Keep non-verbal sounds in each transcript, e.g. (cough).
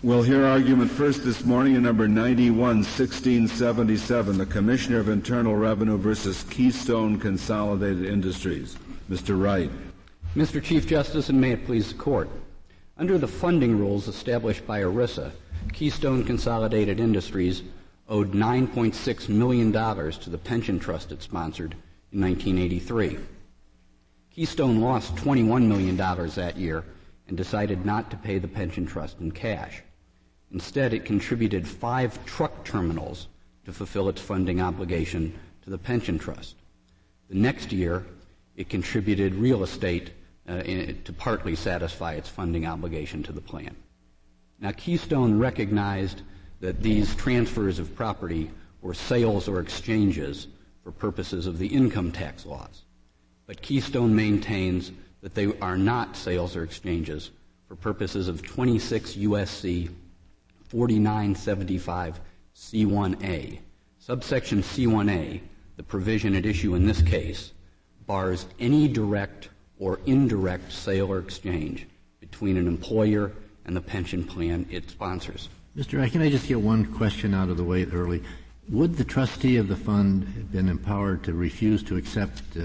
We'll hear argument first this morning in number 911677, the Commissioner of Internal Revenue versus Keystone Consolidated Industries. Mr. Wright. Mr. Chief Justice, and may it please the Court. Under the funding rules established by ERISA, Keystone Consolidated Industries owed $9.6 million to the pension trust it sponsored in 1983. Keystone lost $21 million that year and decided not to pay the pension trust in cash. Instead, it contributed five truck terminals to fulfill its funding obligation to the pension trust. The next year, it contributed real estate uh, in, to partly satisfy its funding obligation to the plan. Now, Keystone recognized that these transfers of property were sales or exchanges for purposes of the income tax laws. But Keystone maintains that they are not sales or exchanges for purposes of 26 USC 4975 C1A. Subsection C1A, the provision at issue in this case, bars any direct or indirect sale or exchange between an employer and the pension plan it sponsors. Mr. Wright, can I just get one question out of the way early? Would the trustee of the fund have been empowered to refuse to accept uh,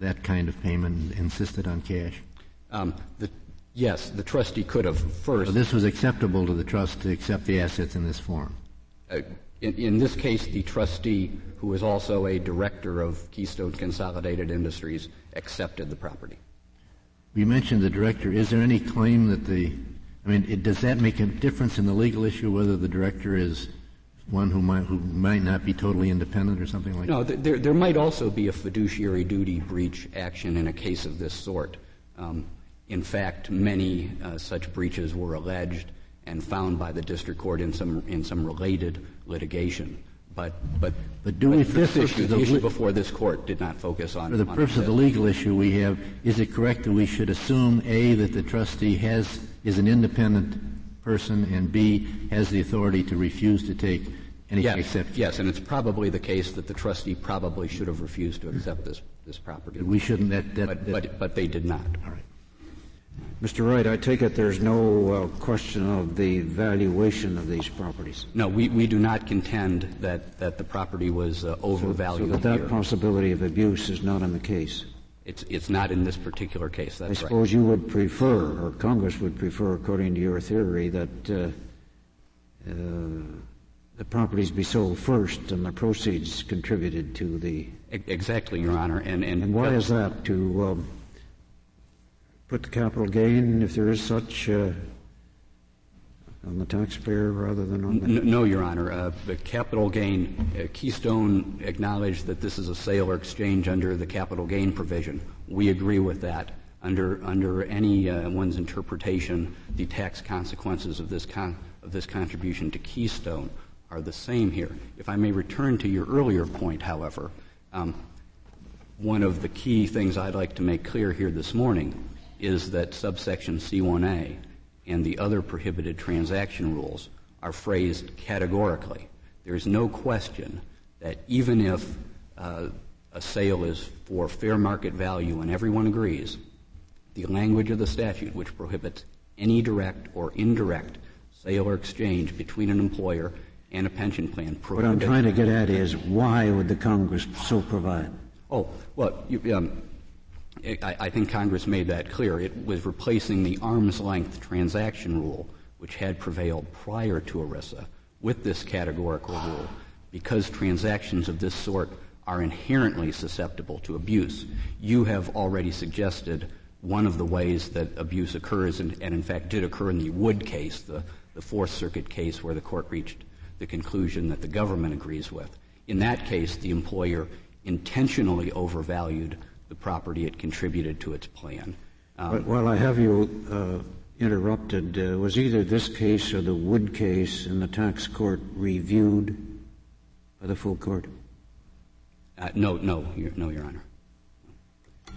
that kind of payment and insisted on cash? Um, the Yes, the trustee could have first. So this was acceptable to the trust to accept the assets in this form. Uh, in, in, this case, the trustee, who is also a director of Keystone Consolidated Industries, accepted the property. You mentioned the director. Is there any claim that the, I mean, it, does that make a difference in the legal issue whether the director is one who might, who might not be totally independent or something like no, that? No, there, there might also be a fiduciary duty breach action in a case of this sort. Um, in fact, many uh, such breaches were alleged and found by the district court in some in some related litigation. But but but do we this issue, the, issue before this court did not focus on. For the purpose of the legal issue we have, is it correct that we should assume a that the trustee has is an independent person and b has the authority to refuse to take any yes, except yes, and it's probably the case that the trustee probably should have refused to accept this this property. We shouldn't. That, that, but, that, but but they did not. All right. Mr. Wright, I take it there's no uh, question of the valuation of these properties. No, we, we do not contend that, that the property was uh, overvalued. So, so that possibility of abuse is not in the case. It's, it's not in this particular case. That's I suppose right. you would prefer, or Congress would prefer, according to your theory, that uh, uh, the properties be sold first and the proceeds contributed to the. Exactly, Your Honor. And, and, and why is that? To um, put the capital gain, if there is such, uh, on the taxpayer rather than on the. No, Your Honor. Uh, the capital gain, uh, Keystone acknowledged that this is a sale or exchange under the capital gain provision. We agree with that. Under, under any uh, one's interpretation, the tax consequences of this, con- of this contribution to Keystone are the same here. If I may return to your earlier point, however, um, one of the key things I'd like to make clear here this morning is that subsection C1A and the other prohibited transaction rules are phrased categorically. There is no question that even if uh, a sale is for fair market value and everyone agrees, the language of the statute which prohibits any direct or indirect sale or exchange between an employer and a pension plan What I'm trying to get at is why would the Congress so provide? Oh, well, you, um, I, I think Congress made that clear. It was replacing the arm's length transaction rule, which had prevailed prior to ERISA, with this categorical rule, because transactions of this sort are inherently susceptible to abuse. You have already suggested one of the ways that abuse occurs, and, and in fact did occur in the Wood case, the, the Fourth Circuit case where the court reached the conclusion that the government agrees with. In that case, the employer intentionally overvalued the property it contributed to its plan. Um, but while I have you uh, interrupted, uh, was either this case or the Wood case in the tax court reviewed by the full court? Uh, no, no, your, no, Your Honor.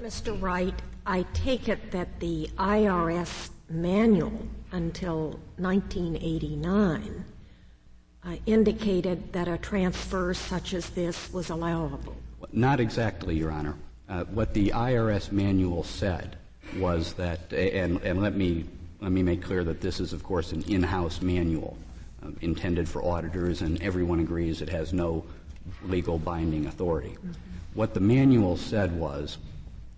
Mr. Wright, I take it that the IRS manual until 1989 uh, indicated that a transfer such as this was allowable. Not exactly, Your Honor. Uh, what the IRS manual said was that, and, and let me let me make clear that this is, of course, an in-house manual uh, intended for auditors, and everyone agrees it has no legal binding authority. Mm-hmm. What the manual said was,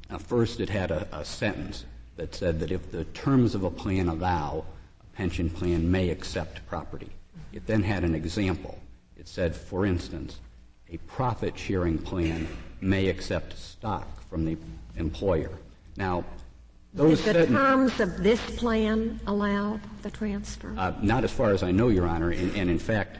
uh, first it had a, a sentence that said that if the terms of a plan allow, a pension plan may accept property. It then had an example. It said, for instance, a profit sharing plan may accept stock from the employer. Now, those Did the terms of this plan allow the transfer? Uh, not as far as I know, Your Honor. And, and in fact,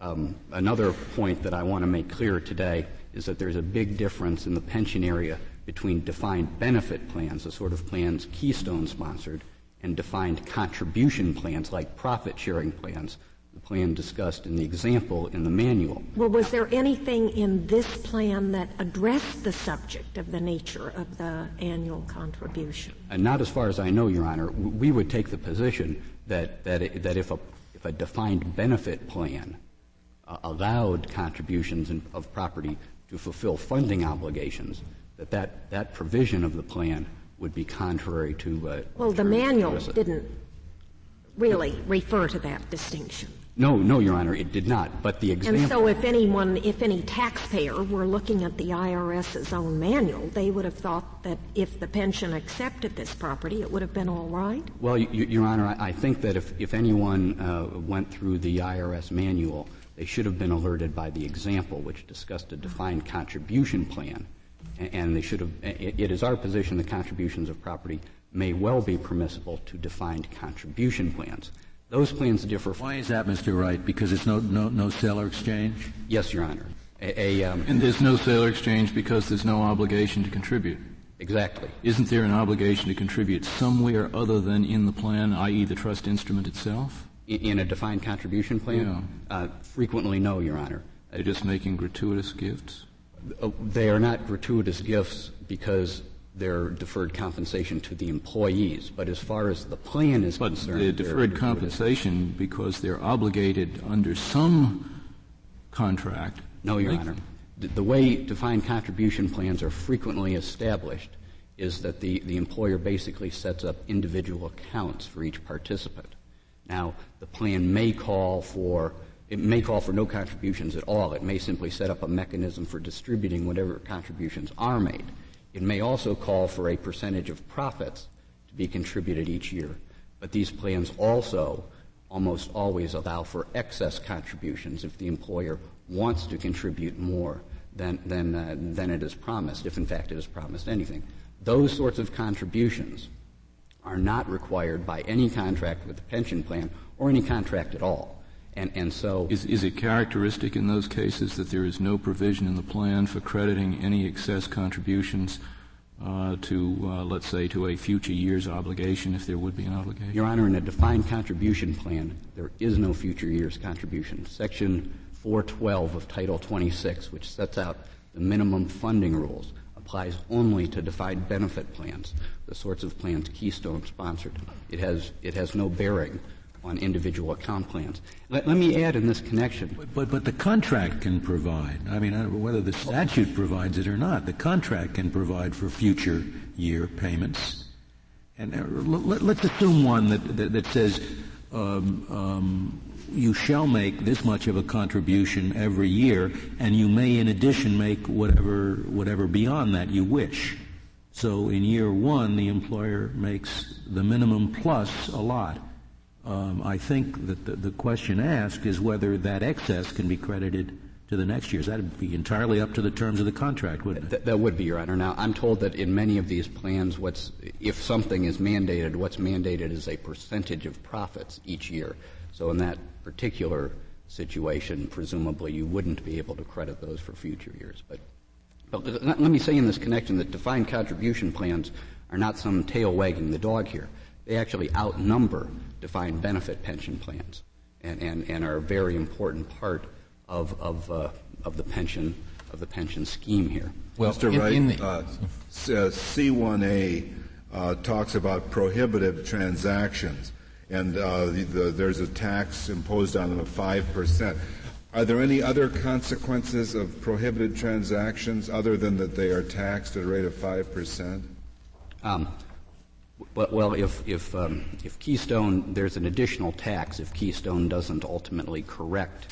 um, another point that I want to make clear today is that there's a big difference in the pension area between defined benefit plans, the sort of plans Keystone sponsored, and defined contribution plans like profit sharing plans, the plan discussed in the example in the manual. Well, was there anything in this plan that addressed the subject of the nature of the annual contribution? And not as far as I know, Your Honor. We would take the position that, that, it, that if, a, if a defined benefit plan uh, allowed contributions in, of property to fulfill funding obligations, that, that that provision of the plan would be contrary to. Uh, well, the manual didn't really refer to that distinction. No, no, Your Honor, it did not. But the example. And so, if anyone, if any taxpayer were looking at the IRS's own manual, they would have thought that if the pension accepted this property, it would have been all right. Well, Your Honor, I think that if, if anyone uh, went through the IRS manual, they should have been alerted by the example, which discussed a defined contribution plan, and they should have. It is our position that contributions of property may well be permissible to defined contribution plans. Those plans differ. Why is that, Mr. Wright? Because it's no, no, no sale or exchange? Yes, Your Honor. A, a, um, and there's no sale or exchange because there's no obligation to contribute. Exactly. Isn't there an obligation to contribute somewhere other than in the plan, i.e., the trust instrument itself? In, in a defined contribution plan? Yeah. Uh, frequently, no, Your Honor. They're just making gratuitous gifts? Uh, they are not gratuitous gifts because their deferred compensation to the employees. But as far as the plan is but concerned, the deferred compensation because they're obligated under some contract. No, Your Honor. The, the way defined contribution plans are frequently established is that the, the employer basically sets up individual accounts for each participant. Now, the plan may call for it may call for no contributions at all. It may simply set up a mechanism for distributing whatever contributions are made. It may also call for a percentage of profits to be contributed each year, but these plans also almost always allow for excess contributions if the employer wants to contribute more than, than, uh, than it is promised, if in fact it is promised anything. Those sorts of contributions are not required by any contract with the pension plan or any contract at all. And, and so. Is, is it characteristic in those cases that there is no provision in the plan for crediting any excess contributions uh, to, uh, let's say, to a future year's obligation if there would be an obligation? Your Honor, in a defined contribution plan, there is no future year's contribution. Section 412 of Title 26, which sets out the minimum funding rules, applies only to defined benefit plans, the sorts of plans Keystone sponsored. It has, it has no bearing on individual account plans. Let, let me add in this connection. But, but, but the contract can provide. I mean, whether the statute provides it or not, the contract can provide for future year payments. And uh, let, us assume one that, that, that says um, um, you shall make this much of a contribution every year, and you may, in addition, make whatever whatever beyond that you wish. So in year one, the employer makes the minimum plus a lot. Um, I think that the, the, question asked is whether that excess can be credited to the next years. That would be entirely up to the terms of the contract, wouldn't it? Th- that would be, Your Honor. Now, I'm told that in many of these plans, what's if something is mandated, what's mandated is a percentage of profits each year. So in that particular situation, presumably you wouldn't be able to credit those for future years. But, but let me say in this connection that defined contribution plans are not some tail wagging the dog here. They actually outnumber defined benefit pension plans and, and, and are a very important part of, of, uh, of the pension of the pension scheme here. Well, Mr. In, Wright, in the, uh, C1A uh, talks about prohibitive transactions, and uh, the, the, there's a tax imposed on them of five percent. Are there any other consequences of prohibited transactions other than that they are taxed at a rate of five percent? Um, Well, if, if, um, if Keystone, there's an additional tax if Keystone doesn't ultimately correct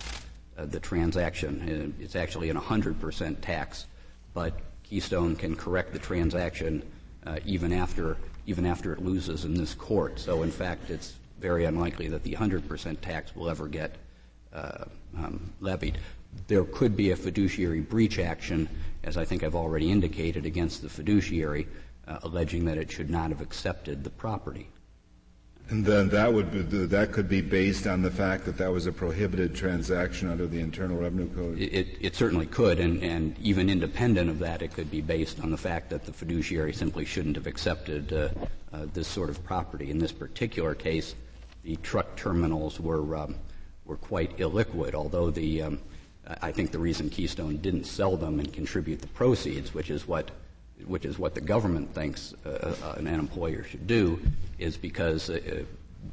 uh, the transaction. Uh, it's actually an 100% tax, but Keystone can correct the transaction uh, even after even after it loses in this court. So, in fact, it's very unlikely that the 100% tax will ever get uh, um, levied. There could be a fiduciary breach action, as I think I've already indicated, against the fiduciary, uh, alleging that it should not have accepted the property. And then that would be, that could be based on the fact that that was a prohibited transaction under the Internal Revenue Code. It, it certainly could, and, and, even independent of that, it could be based on the fact that the fiduciary simply shouldn't have accepted uh, uh, this sort of property. In this particular case, the truck terminals were um, were quite illiquid, although the um, I think the reason Keystone didn't sell them and contribute the proceeds, which is what which is what the government thinks uh, uh, an employer should do, is because uh,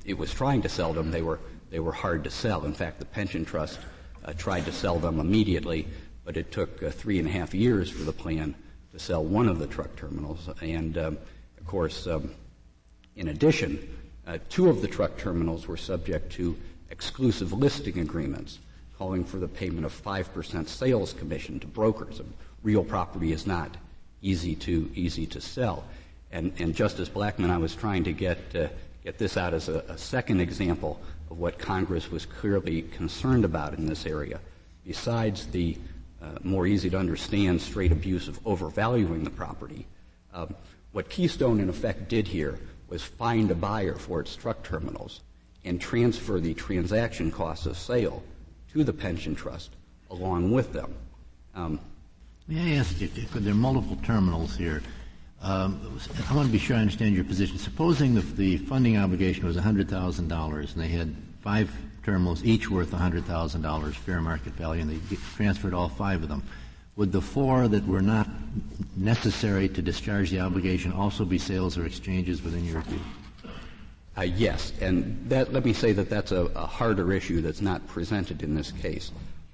it was trying to sell them. They were they were hard to sell. In fact, the pension trust uh, tried to sell them immediately, but it took uh, three and a half years for the plan to sell one of the truck terminals. And um, of course, um, in addition, uh, two of the truck terminals were subject to exclusive listing agreements calling for the payment of 5% sales commission to brokers. Real property is not easy to easy to sell. And, and Justice Blackmun, I was trying to get uh, get this out as a, a, second example of what Congress was clearly concerned about in this area. Besides the uh, more easy to understand straight abuse of overvaluing the property, um, what Keystone in effect did here was find a buyer for its truck terminals and transfer the transaction costs of sale to the pension trust along with them. Um, May I ask you, there are multiple terminals here. Um, I want to be sure I understand your position. Supposing the, the funding obligation was $100,000 and they had five terminals, each worth $100,000 fair market value, and they transferred all five of them. Would the four that were not necessary to discharge the obligation also be sales or exchanges within your view? Uh, yes, and that, let me say that that's a, a harder issue that's not presented in this case.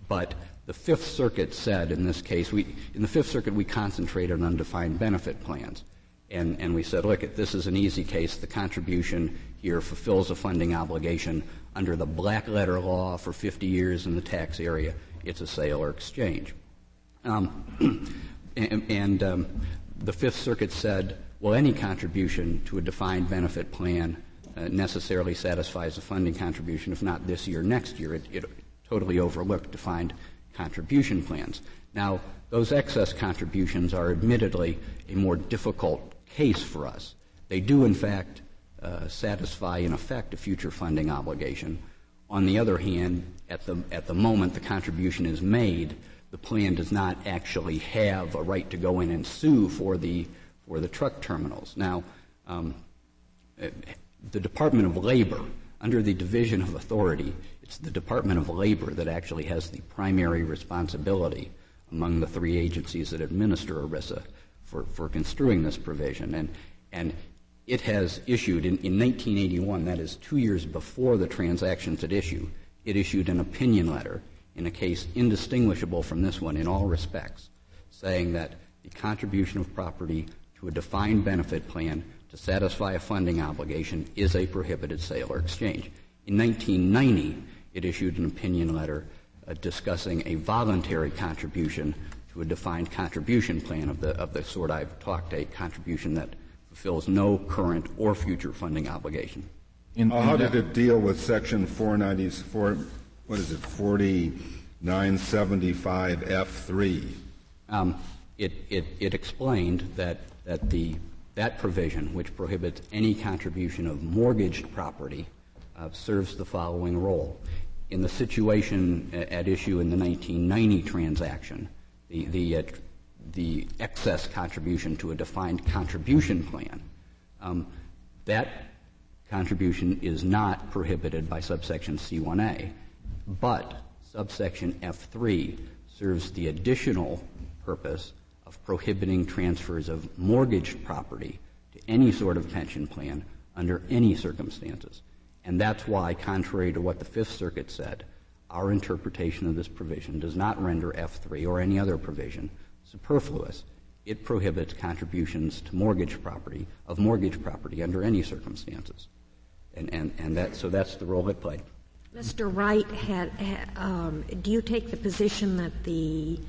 But the Fifth Circuit said in this case, we, in the Fifth Circuit, we concentrated on undefined benefit plans. And, and we said, look, this is an easy case. The contribution here fulfills a funding obligation under the black letter law for 50 years in the tax area. It's a sale or exchange. Um, (clears throat) and, and um, the Fifth Circuit said, well, any contribution to a defined benefit plan uh, necessarily satisfies a funding contribution. If not this year, next year, it, it totally overlooked defined contribution plans. Now, those excess contributions are admittedly a more difficult case for us. They do, in fact, uh, satisfy, in effect, a future funding obligation. On the other hand, at the, at the moment the contribution is made, the plan does not actually have a right to go in and sue for the, for the truck terminals. Now, um, the Department of Labor, under the Division of Authority, it's the Department of Labor that actually has the primary responsibility among the three agencies that administer ERISA for, for construing this provision. And, and it has issued, in, in 1981, that is two years before the transactions at issue, it issued an opinion letter in a case indistinguishable from this one in all respects, saying that the contribution of property to a defined benefit plan to satisfy a funding obligation is a prohibited sale or exchange. In 1990, it issued an opinion letter uh, discussing a voluntary contribution to a defined contribution plan of the, of the sort I've talked, a contribution that fulfills no current or future funding obligation. In, uh, how did it deal with Section 494, what is it, 4975F3? Um, it, it, it explained that, that the, that provision, which prohibits any contribution of mortgaged property, uh, serves the following role in the situation at issue in the 1990 transaction, the, the, uh, the excess contribution to a defined contribution plan, um, that contribution is not prohibited by subsection C1A, but subsection F3 serves the additional purpose of prohibiting transfers of mortgaged property to any sort of pension plan under any circumstances. And that's why, contrary to what the Fifth Circuit said, our interpretation of this provision does not render F3 or any other provision superfluous. it prohibits contributions to mortgage property, of mortgage property under any circumstances. And, and, and that, so that's the role it played. Mr. Wright, had, had um, do you take the position that the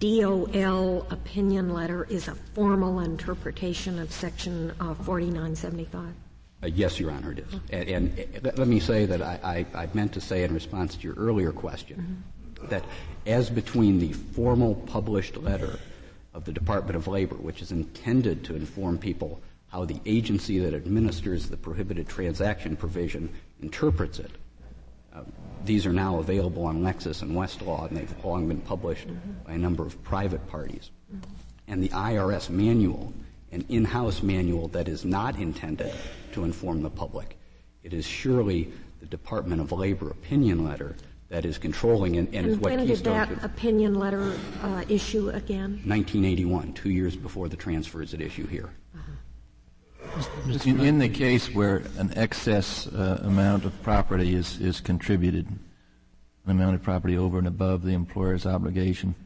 DOL opinion letter is a formal interpretation of Section uh, 4975? Uh, yes, Your Honor, it is. And, and, let me say that I, I, I, meant to say in response to your earlier question mm-hmm. that as between the formal published letter of the Department of Labor, which is intended to inform people how the agency that administers the prohibited transaction provision interprets it, uh, these are now available on Lexis and Westlaw, and they've long been published mm-hmm. by a number of private parties. Mm-hmm. And the IRS manual, an in-house manual that is not intended to inform the public. It is surely the Department of Labor opinion letter that is controlling and, and, and what when did that opinion letter uh, issue again? 1981, two years before the transfer is at issue here. In, in, the case where an excess uh, amount of property is, is contributed, an amount of property over and above the employer's obligation,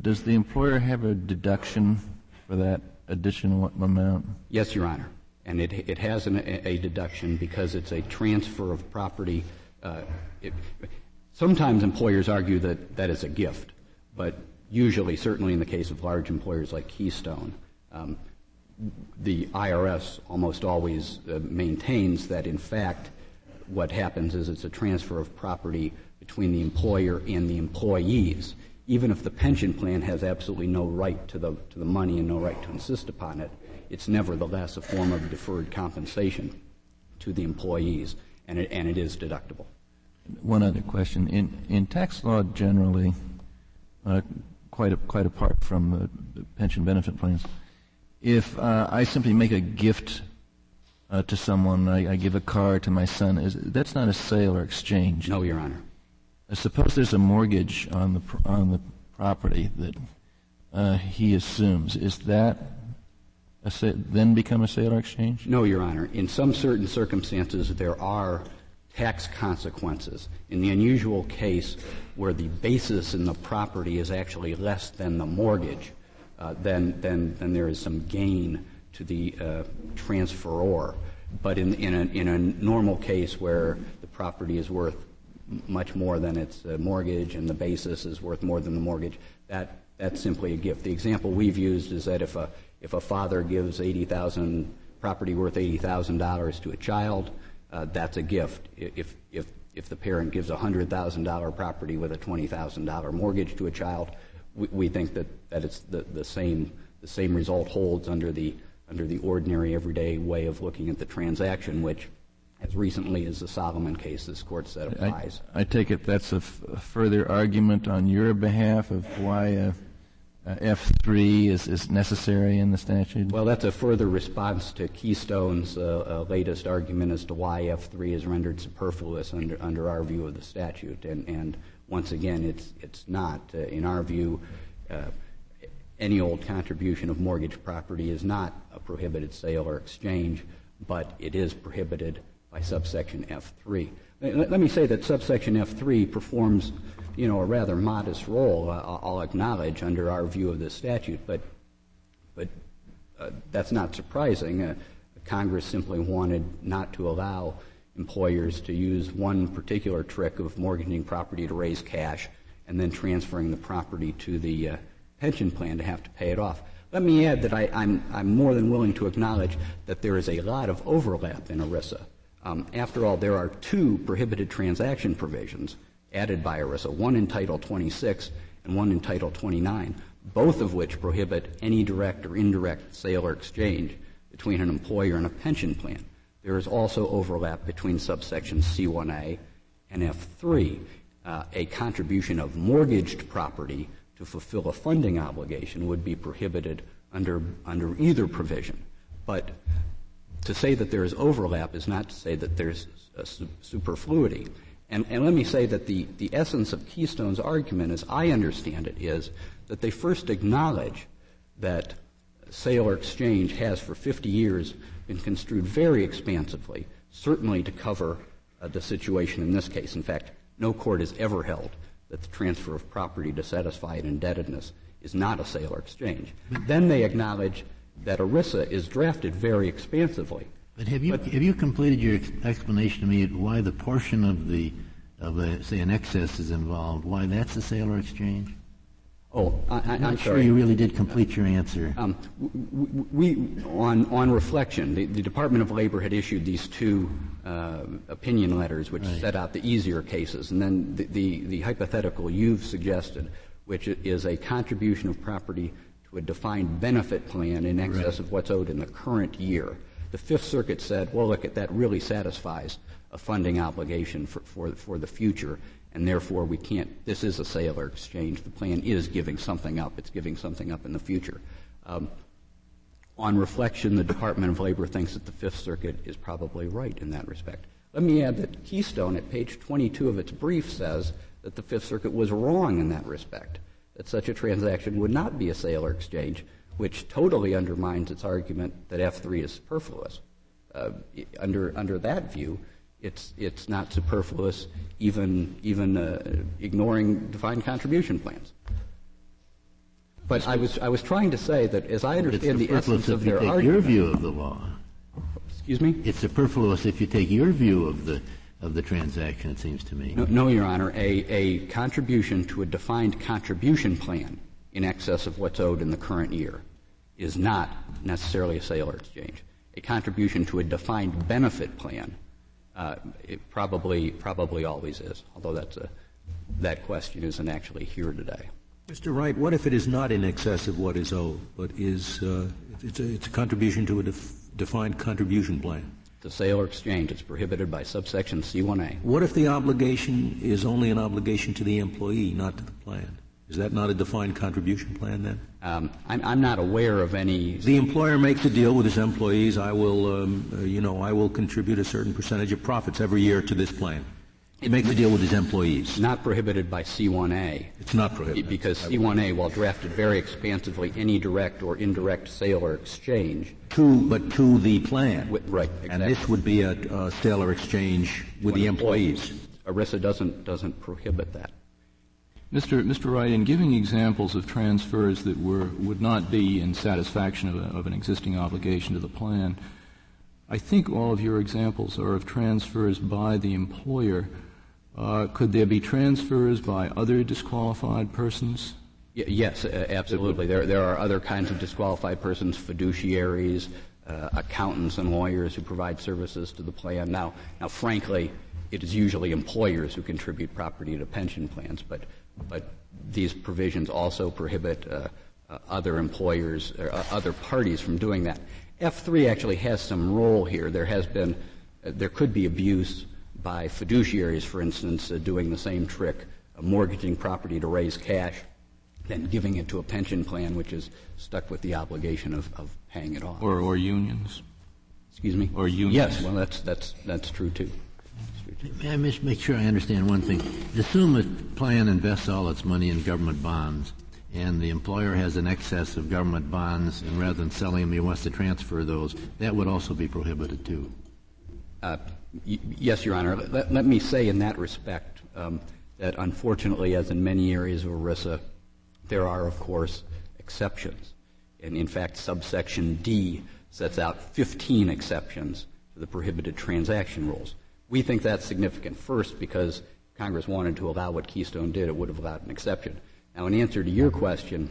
does the employer have a deduction for that additional amount? Yes, Your Honor. And it, it has an, a deduction because it's a transfer of property. Uh, it, sometimes employers argue that that is a gift, but usually, certainly in the case of large employers like Keystone, um, the IRS almost always uh, maintains that, in fact, what happens is it's a transfer of property between the employer and the employees. Even if the pension plan has absolutely no right to the, to the money and no right to insist upon it, it's nevertheless a form of deferred compensation to the employees, and it, and it is deductible. One other question. In, in tax law generally, uh, quite, a, quite apart from the pension benefit plans, if uh, I simply make a gift uh, to someone, I, I, give a car to my son, is, that's not a sale or exchange. No, Your Honor. Suppose there's a mortgage on the on the property that uh, he assumes. Is that sa- then become a sale or exchange? No, Your Honor. In some certain circumstances, there are tax consequences. In the unusual case where the basis in the property is actually less than the mortgage, uh, then, then, then there is some gain to the uh, transferor. But in, in, a, in a normal case where the property is worth much more than its mortgage and the basis is worth more than the mortgage, that, that's simply a gift. The example we've used is that if a, if a father gives 80,000 property worth $80,000 to a child, uh, that's a gift. If, if, if the parent gives a $100,000 property with a $20,000 mortgage to a child, we, we think that, that it's the, the same the same result holds under the under the ordinary everyday way of looking at the transaction, which as recently as the Solomon case, this court said applies. I, I take it that's a, f- a further argument on your behalf of why uh, uh, F3 is, is necessary in the statute? Well, that's a further response to Keystone's uh, uh latest argument as to why F3 is rendered superfluous under, under our view of the statute. And, and once again, it's, it's not. Uh, in our view, uh, any old contribution of mortgage property is not a prohibited sale or exchange, but it is prohibited by subsection F3. Let, me say that subsection F3 performs, you know, a rather modest role, I'll acknowledge, under our view of the statute, but, but uh, that's not surprising. Uh, Congress simply wanted not to allow employers to use one particular trick of mortgaging property to raise cash and then transferring the property to the uh, pension plan to have to pay it off. Let me add that I, am more than willing to acknowledge that there is a lot of overlap in ERISA. Um, after all, there are two prohibited transaction provisions added by ERISA, one in Title 26 and one in Title 29, both of which prohibit any direct or indirect sale or exchange between an employer and a pension plan. There is also overlap between subsections C1A and F3. Uh, a contribution of mortgaged property to fulfill a funding obligation would be prohibited under, under either provision. But to say that there is overlap is not to say that there's su- superfluity. And, and, let me say that the, the essence of Keystone's argument, as I understand it, is that they first acknowledge that sale or exchange has for 50 years been construed very expansively, certainly to cover uh, the situation in this case. In fact, no court has ever held that the transfer of property to satisfy an indebtedness is not a sale or exchange. Then they acknowledge that ERISA is drafted very expansively. But have you have you completed your explanation to me why the portion of the of a, say an excess is involved? Why that's a sale or exchange? Oh, I, I, I'm I'm not sure you really did complete your answer. Um, we, on, on reflection, the, the Department of Labor had issued these two uh, opinion letters which set out the easier cases, and then the, the, the hypothetical you've suggested, which is a contribution of property to a defined benefit plan in excess of what's owed in the current year. The Fifth Circuit said, well, look, at that really satisfies a funding obligation for, for, for the future, and therefore we can't, this is a sale or exchange. The plan is giving something up. It's giving something up in the future. Um, on reflection, the Department of Labor thinks that the Fifth Circuit is probably right in that respect. Let me add that Keystone, at page 22 of its brief, says that the Fifth Circuit was wrong in that respect, that such a transaction would not be a sale or exchange, which totally undermines its argument that F3 is superfluous. Uh, under, under that view, it's, it's not superfluous, even, even uh, ignoring defined contribution plans. But I was, I was trying to say that as I understand the essence of if you their take argument. your view of the law. Excuse me? It's superfluous if you take your view of the of the transaction. It seems to me. No, no, Your Honor. A, a contribution to a defined contribution plan in excess of what's owed in the current year is not necessarily a sale or exchange. A contribution to a defined benefit plan, uh, it probably probably always is. Although that's a, that question isn't actually here today. Mr. Wright, what if it is not in excess of what is owed, but is uh, it's, a, it's a contribution to a def- defined contribution plan? A sale or exchange. It's prohibited by subsection C1A. What if the obligation is only an obligation to the employee, not to the plan? Is that not a defined contribution plan then? Um, I'm, I'm not aware of any. The employer makes a deal with his employees. I will, um, uh, you know, I will contribute a certain percentage of profits every year to this plan. He makes a deal with his employees. not prohibited by C1A. It's not prohibited. Because C1A, while drafted very expansively, any direct or indirect sale or exchange, to, but to the plan. Wi- right, And this would be a, a sale or exchange with the employees. ERISA doesn't, doesn't prohibit that. Mr. Mr. Wright, in giving examples of transfers that were, would not be in satisfaction of, a, of an existing obligation to the plan, I think all of your examples are of transfers by the employer. Uh, could there be transfers by other disqualified persons? Y- yes, absolutely. There, there are other kinds of disqualified persons, fiduciaries, uh, accountants and lawyers who provide services to the plan. Now, now, frankly, it is usually employers who contribute property to pension plans, but, but these provisions also prohibit uh, uh, other employers or uh, other parties from doing that. F3 actually has some role here. There has been, uh, there could be abuse by fiduciaries, for instance, uh, doing the same trick, uh, mortgaging property to raise cash, then giving it to a pension plan which is stuck with the obligation of, of paying it off. Or, or unions? Excuse me? or unions. Yes, well, that's, that's, that's true too. That's true, too. May I just make sure I understand one thing? Assume a plan invests all its money in government bonds, and the employer has an excess of government bonds, and rather than selling them, he wants to transfer those. That would also be prohibited too. Uh, y- yes, Your Honor. Let, let me say in that respect um, that unfortunately, as in many areas of ERISA, there are, of course, exceptions. And in fact, subsection D sets out 15 exceptions to the prohibited transaction rules. We think that's significant. First, because Congress wanted to allow what Keystone did, it would have allowed an exception. Now, in answer to your question,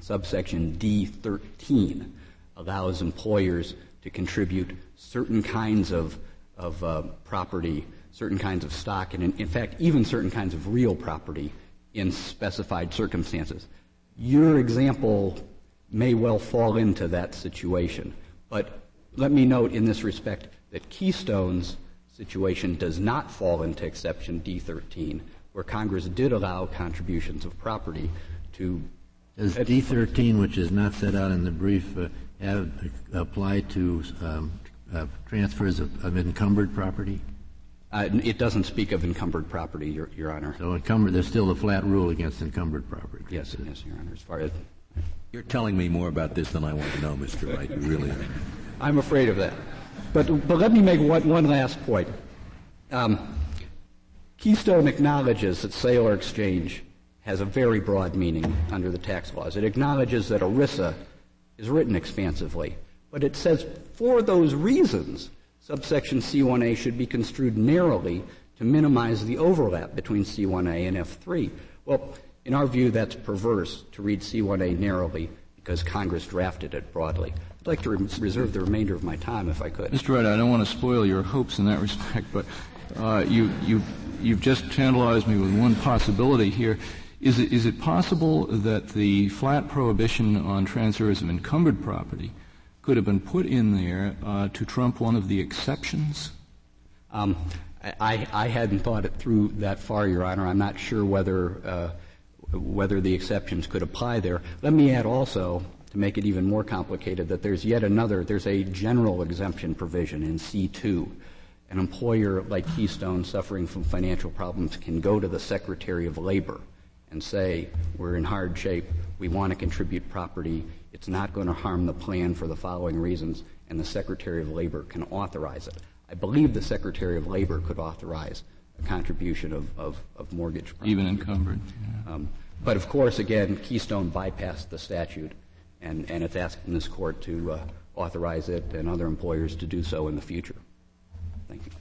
subsection D13 allows employers to contribute certain kinds of, of uh, property, certain kinds of stock, and in, in fact, even certain kinds of real property in specified circumstances. Your example may well fall into that situation, but let me note in this respect that Keystone's situation does not fall into exception D13, where Congress did allow contributions of property to Does D13, which is not set out in the brief, uh, have, apply to um, uh, transfers of, of encumbered property? Uh, it doesn't speak of encumbered property, Your, Your Honor. So encumbered, there's still a flat rule against encumbered property. Yes, yes, Your Honor. As far as You're telling me more about this than I want to know, Mr. Wright. You really are. I'm afraid of that. But, but let me make one, one last point. Um, Keystone acknowledges that sale or exchange has a very broad meaning under the tax laws. It acknowledges that ERISA is written expansively, but it says for those reasons, subsection C1A should be construed narrowly to minimize the overlap between C1A and F3. Well, in our view, that's perverse to read C1A narrowly because Congress drafted it broadly. I'd like to re- reserve the remainder of my time if I could. Mr. Wright, I don't want to spoil your hopes in that (laughs) respect, but uh, you, you, you've just tantalized me with one possibility here. Is it, is it possible that the flat prohibition on transfers of encumbered property could have been put in there uh, to trump one of the exceptions? Um, I, I, hadn't thought it through that far, Your Honor. I'm not sure whether uh, whether the exceptions could apply there. Let me add also, to make it even more complicated, that there's yet another. There's a general exemption provision in C2. An employer like Keystone suffering from financial problems can go to the Secretary of Labor and say, we're in hard shape, we want to contribute property, it's not going to harm the plan for the following reasons, and the Secretary of Labor can authorize it. I believe the Secretary of Labor could authorize a contribution of, of, of mortgage property. Even encumbered. Yeah. Um, but of course, again, Keystone bypassed the statute, and, and it's asking this court to uh, authorize it and other employers to do so in the future. Thank you.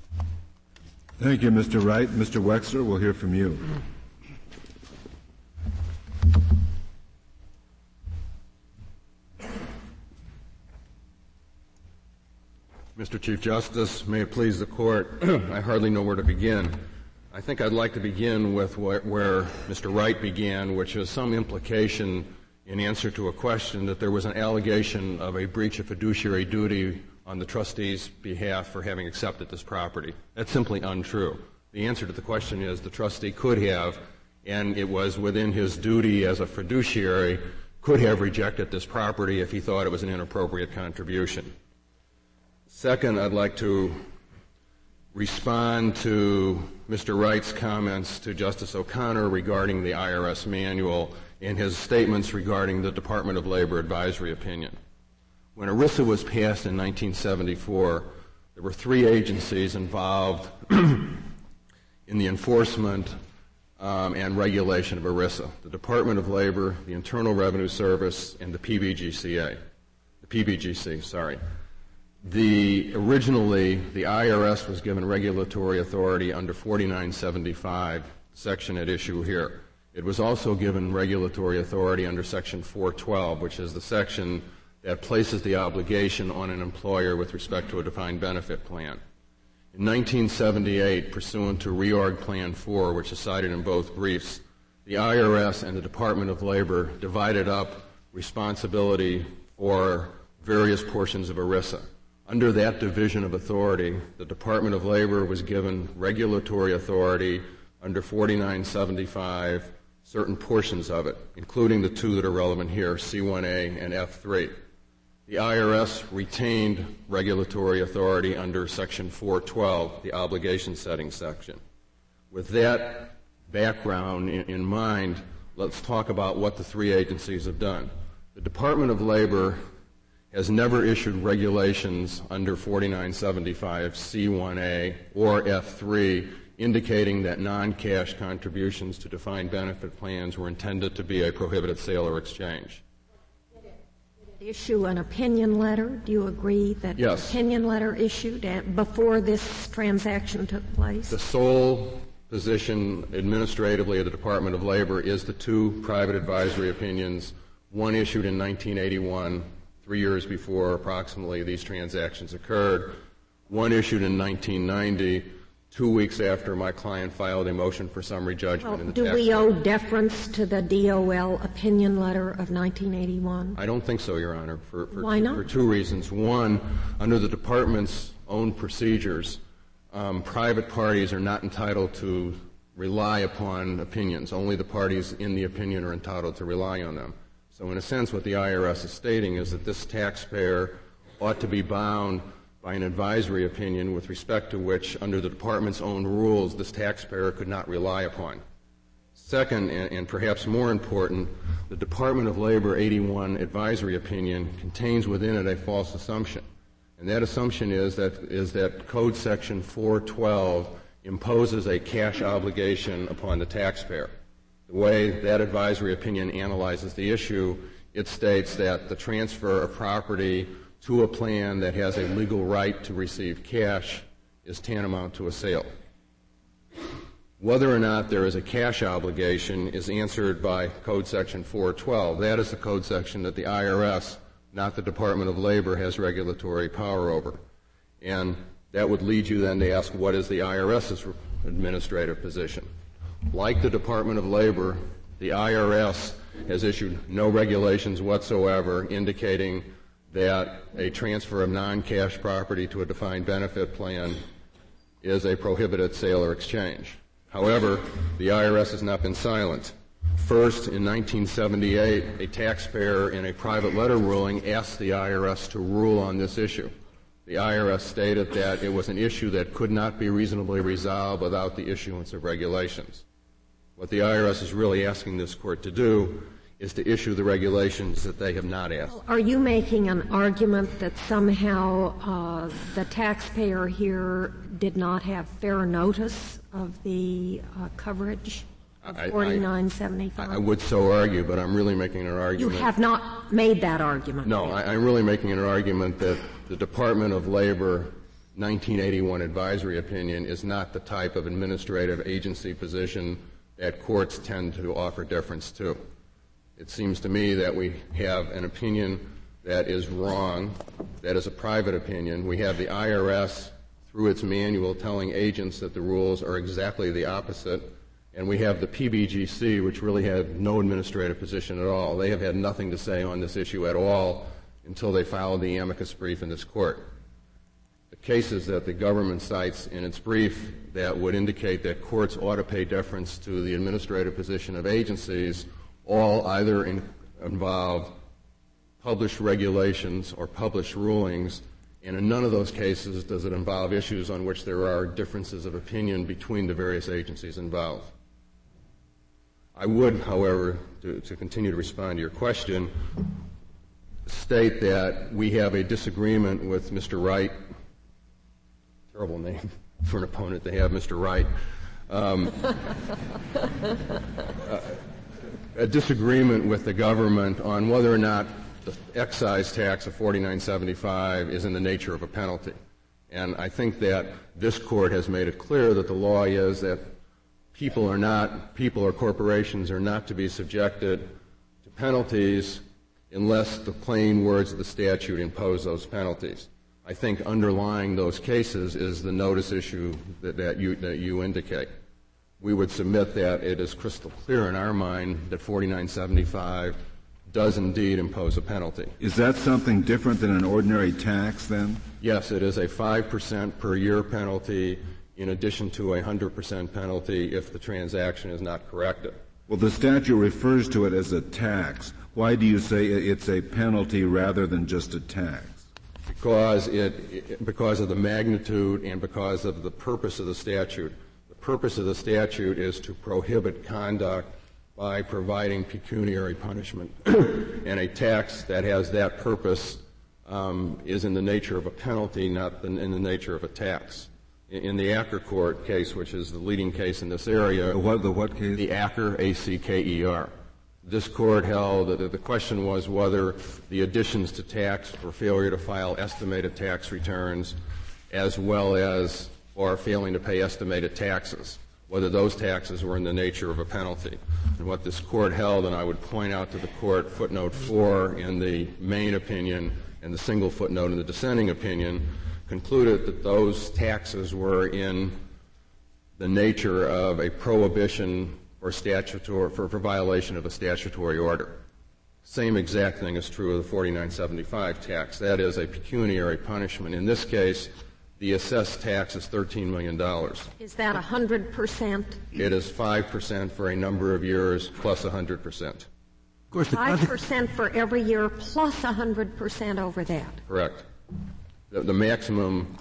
Thank you, Mr. Wright. Mr. Wexler, we'll hear from you. Mr. Chief Justice, may it please the court, (clears throat) I hardly know where to begin. I think I'd like to begin with where, where Mr. Wright began, which is some implication in answer to a question that there was an allegation of a breach of fiduciary duty on the trustee's behalf for having accepted this property. That's simply untrue. The answer to the question is the trustee could have, and it was within his duty as a fiduciary, could have rejected this property if he thought it was an inappropriate contribution. Second, I'd like to respond to Mr. Wright's comments to Justice O'Connor regarding the IRS manual and his statements regarding the Department of Labor advisory opinion. When ERISA was passed in 1974, there were three agencies involved in the enforcement um, and regulation of ERISA the Department of Labor, the Internal Revenue Service, and the PBGCA. The PBGC, sorry. The, originally, the IRS was given regulatory authority under 4975, section at issue here. It was also given regulatory authority under section 412, which is the section that places the obligation on an employer with respect to a defined benefit plan. In 1978, pursuant to Reorg Plan 4, which is cited in both briefs, the IRS and the Department of Labor divided up responsibility for various portions of ERISA. Under that division of authority, the Department of Labor was given regulatory authority under 4975, certain portions of it, including the two that are relevant here, C1A and F3. The IRS retained regulatory authority under Section 412, the obligation setting section. With that background in, in mind, let's talk about what the three agencies have done. The Department of Labor has never issued regulations under 4975 C1A or F3 indicating that non-cash contributions to defined benefit plans were intended to be a prohibited sale or exchange. Issue an opinion letter. Do you agree that yes. opinion letter issued before this transaction took place? The sole position administratively of the Department of Labor is the two private advisory opinions, one issued in 1981 three years before approximately these transactions occurred. One issued in 1990, two weeks after my client filed a motion for summary judgment well, in the do we owe deference to the DOL opinion letter of 1981? I don't think so, Your Honor. For, for Why not? For two reasons. One, under the department's own procedures, um, private parties are not entitled to rely upon opinions. Only the parties in the opinion are entitled to rely on them. So in a sense, what the IRS is stating is that this taxpayer ought to be bound by an advisory opinion with respect to which, under the department's own rules, this taxpayer could not rely upon. Second, and, and, perhaps more important, the Department of Labor 81 advisory opinion contains within it a false assumption. And that assumption is that, is that Code Section 412 imposes a cash obligation upon the taxpayer. The way that advisory opinion analyzes the issue, it states that the transfer of property to a plan that has a legal right to receive cash is tantamount to a sale. Whether or not there is a cash obligation is answered by Code Section 412. That is the code section that the IRS, not the Department of Labor, has regulatory power over. And that would lead you then to ask what is the IRS's administrative position? Like the Department of Labor, the IRS has issued no regulations whatsoever indicating that a transfer of non-cash property to a defined benefit plan is a prohibited sale or exchange. However, the IRS has not been silent. First, in 1978, a taxpayer in a private letter ruling asked the IRS to rule on this issue. The IRS stated that it was an issue that could not be reasonably resolved without the issuance of regulations. What the IRS is really asking this court to do is to issue the regulations that they have not asked. Are you making an argument that somehow uh, the taxpayer here did not have fair notice of the uh, coverage of 4975? I, I, would so argue, but I'm really making an argument. You have not made that argument. No, I, I'm really making an argument that the Department of Labor 1981 advisory opinion is not the type of administrative agency position that courts tend to offer deference to. It seems to me that we have an opinion that is wrong, that is a private opinion. We have the IRS, through its manual, telling agents that the rules are exactly the opposite. And we have the PBGC, which really had no administrative position at all. They have had nothing to say on this issue at all until they filed the amicus brief in this court. The cases that the government cites in its brief that would indicate that courts ought to pay deference to the administrative position of agencies all either in, involve published regulations or published rulings, and in none of those cases does it involve issues on which there are differences of opinion between the various agencies involved. I would, however, to, to continue to respond to your question, state that we have a disagreement with Mr. Wright. Terrible name for an opponent to have, Mr. Wright. Um, a disagreement with the government on whether or not the excise tax of 4975 is in the nature of a penalty. And I think that this court has made it clear that the law is that people are not, people or corporations are not to be subjected to penalties unless the plain words of the statute impose those penalties. I think underlying those cases is the notice issue that, that, you, that you indicate we would submit that it is crystal clear in our mind that 4975 does indeed impose a penalty. Is that something different than an ordinary tax then? Yes, it is a 5% per year penalty in addition to a 100% penalty if the transaction is not corrected. Well, the statute refers to it as a tax. Why do you say it's a penalty rather than just a tax? Because it, because of the magnitude and because of the purpose of the statute The purpose of the statute is to prohibit conduct by providing pecuniary punishment. and a tax that has that purpose um, is in the nature of a penalty, not in the nature of a tax. In the Acker Court case, which is the leading case in this area, the what, the what case? The Acker, A-C-K-E-R. This court held that the question was whether the additions to tax for failure to file estimated tax returns, as well as or failing to pay estimated taxes, whether those taxes were in the nature of a penalty. And what this court held, and I would point out to the court footnote four in the main opinion and the single footnote in the dissenting opinion, concluded that those taxes were in the nature of a prohibition or statutory for, for violation of a statutory order. Same exact thing is true of the 4975 tax. That is a pecuniary punishment. In this case, the assessed tax is $13 million. Is that 100%? It is 5% for a number of years plus 100%. Of course, 5% for every year plus 100% over that. Correct. The, the, maximum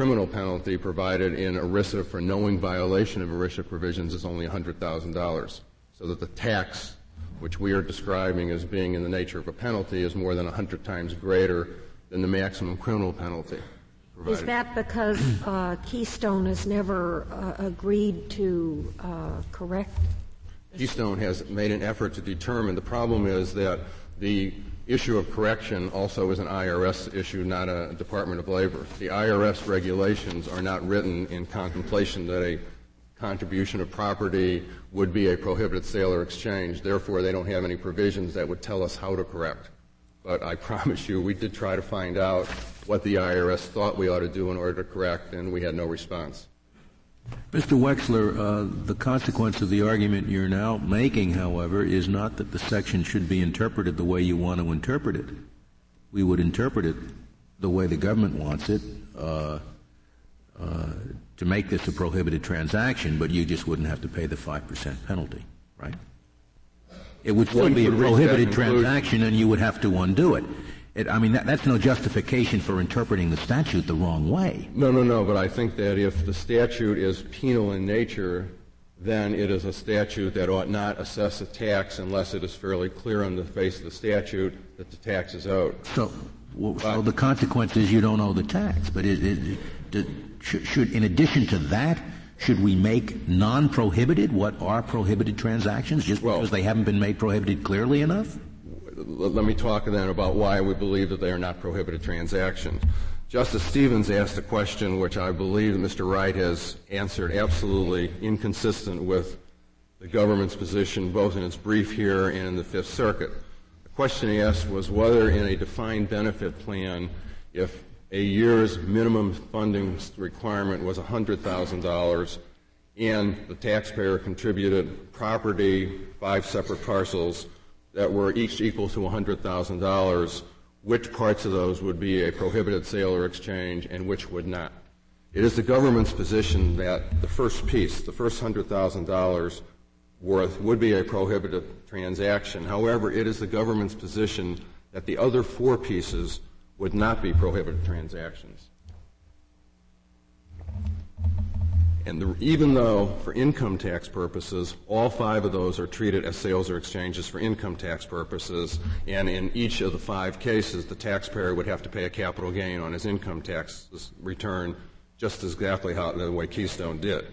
criminal penalty provided in ERISA for knowing violation of ERISA provisions is only $100,000. So that the tax, which we are describing as being in the nature of a penalty, is more than 100 times greater than the maximum criminal penalty. Is that because uh, Keystone has never uh, agreed to uh, correct Keystone has made an effort to determine. The problem is that the issue of correction also is an IRS issue, not a Department of Labor. The IRS regulations are not written in contemplation that a contribution of property would be a prohibited sale or exchange. Therefore, they don't have any provisions that would tell us how to correct. But I (laughs) promise you, we did try to find out what the IRS thought we ought to do in order to correct, and we had no response. Mr. Wexler, uh, the consequence of the argument you're now making, however, is not that the section should be interpreted the way you want to interpret it. We would interpret it the way the government wants it uh, uh, to make this a prohibited transaction, but you just wouldn't have to pay the 5% penalty, right? It would still be a prohibited transaction and you would have to undo it. It, I mean, that, that's no justification for interpreting the statute the wrong way. No, no, no. But I think that if the statute is penal in nature, then it is a statute that ought not assess a tax unless it is fairly clear on the face of the statute that the tax is owed. So, well, so the consequence is you don't owe the tax. But it, it, it, should, should, in addition to that, should we make non-prohibited what are prohibited transactions just well, because they haven't been made prohibited clearly enough? Let me talk then about why we believe that they are not prohibited transactions. Justice Stevens asked a question which I believe Mr. Wright has answered absolutely inconsistent with the government's position both in its brief here and in the Fifth Circuit. The question he asked was whether in a defined benefit plan, if a year's minimum funding requirement was $100,000 and the taxpayer contributed property, five separate parcels, that were each equal to $100,000, which parts of those would be a prohibited sale or exchange and which would not. It is the government's position that the first piece, the first $100,000 worth, would be a prohibited transaction. However, it is the government's position that the other four pieces would not be prohibited transactions. And the, even though, for income tax purposes, all five of those are treated as sales or exchanges for income tax purposes, and in each of the five cases, the taxpayer would have to pay a capital gain on his income tax return, just exactly how the way Keystone did.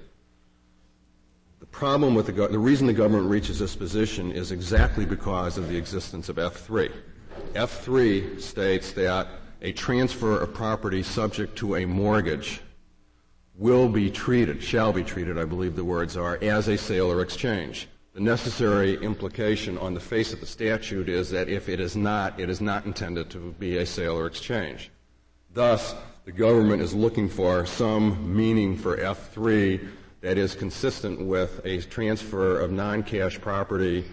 The problem with the, the reason the government reaches this position is exactly because of the existence of F3. F3 states that a transfer of property subject to a mortgage will be treated, shall be treated, I believe the words are, as a sale or exchange. The necessary implication on the face of the statute is that if it is not, it is not intended to be a sale or exchange. Thus, the government is looking for some meaning for F3 that is consistent with a transfer of non-cash property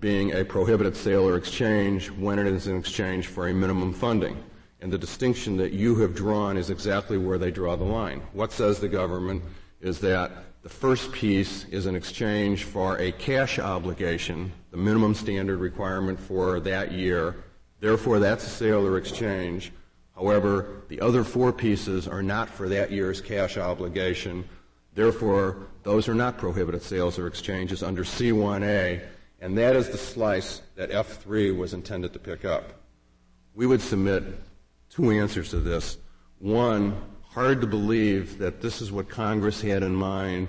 being a prohibited sale or exchange when it is in exchange for a minimum funding. And the distinction that you have drawn is exactly where they draw the line. What says the government is that the first piece is an exchange for a cash obligation, the minimum standard requirement for that year. Therefore, that's a sale or exchange. However, the other four pieces are not for that year's cash obligation. Therefore, those are not prohibited sales or exchanges under C1A, and that is the slice that F3 was intended to pick up. We would submit two answers to this. One, hard to believe that this is what Congress had in mind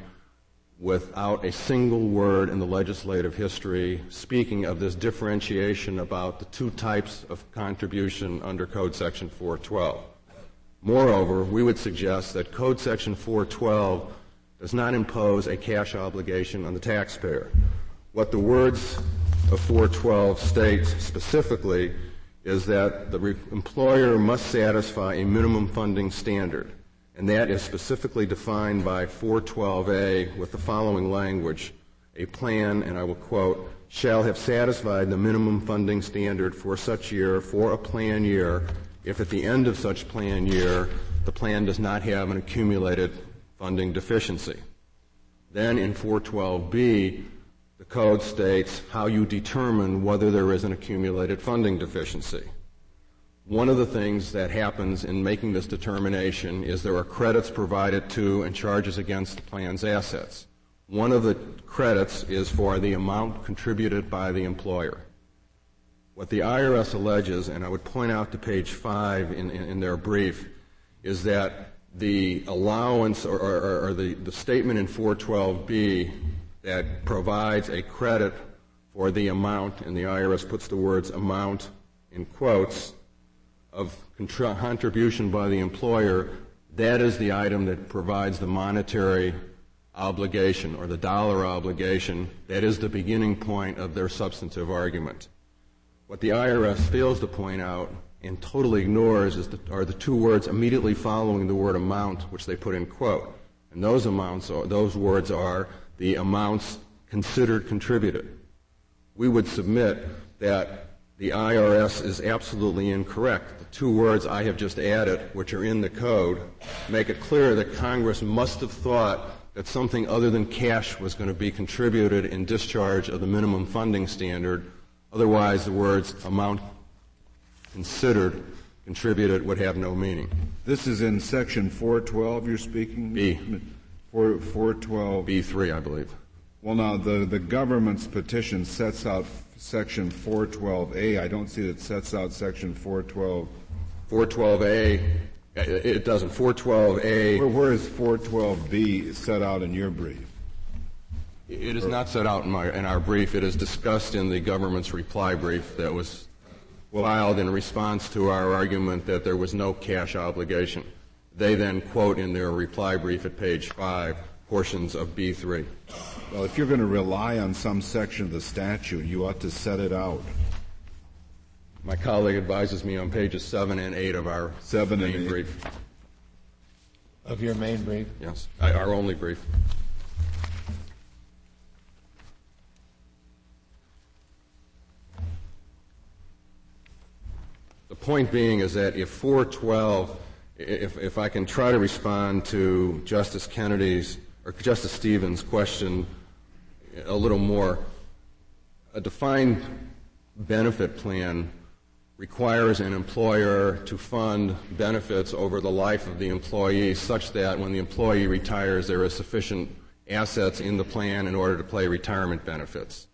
without a single word in the legislative history speaking of this differentiation about the two types of contribution under Code Section 412. Moreover, we would suggest that Code Section 412 does not impose a cash obligation on the taxpayer. What the words of 412 state specifically is that the re- employer must satisfy a minimum funding standard, and that is specifically defined by 412A with the following language a plan, and I will quote, shall have satisfied the minimum funding standard for such year for a plan year if at the end of such plan year the plan does not have an accumulated funding deficiency. Then in 412B, the code states how you determine whether there is an accumulated funding deficiency. One of the things that happens in making this determination is there are credits provided to and charges against the plan's assets. One of the credits is for the amount contributed by the employer. What the IRS alleges, and I would point out to page 5 in, in, in their brief, is that the allowance or, or, or the, the statement in 412B that provides a credit for the amount, and the IRS puts the words amount in quotes, of contribution by the employer, that is the item that provides the monetary obligation or the dollar obligation. That is the beginning point of their substantive argument. What the IRS fails to point out and totally ignores the, are the two words immediately following the word amount, which they put in quote. And those amounts, are, those words are the amounts considered contributed. We would submit that the IRS is absolutely incorrect. The two words I have just added, which are in the code, make it clear that Congress must have thought that something other than cash was going to be contributed in discharge of the minimum funding standard. Otherwise, the words amount considered contributed would have no meaning. This is in section 412 you're speaking? B. 4, 412. B3, I believe. Well, now, the, the government's petition sets out section 412A. I don't see that it sets out section 412. 412A, it doesn't. 412A. Where, where is 412B set out in your brief? It is not set out in, my, in our brief. It is discussed in the government's reply brief that was filed in response to our argument that there was no cash obligation. They then quote in their reply brief at page 5 portions of B3. Well, if you're going to rely on some section of the statute, you ought to set it out. My colleague advises me on pages 7 and 8 of our seven main and eight. brief. Of your main brief? Yes, our only brief. The point being is that if 412, if, if I can try to respond to Justice Kennedy's or Justice Stevens' question a little more, a defined benefit plan requires an employer to fund benefits over the life of the employee such that when the employee retires, there is sufficient assets in the plan in order to pay retirement benefits.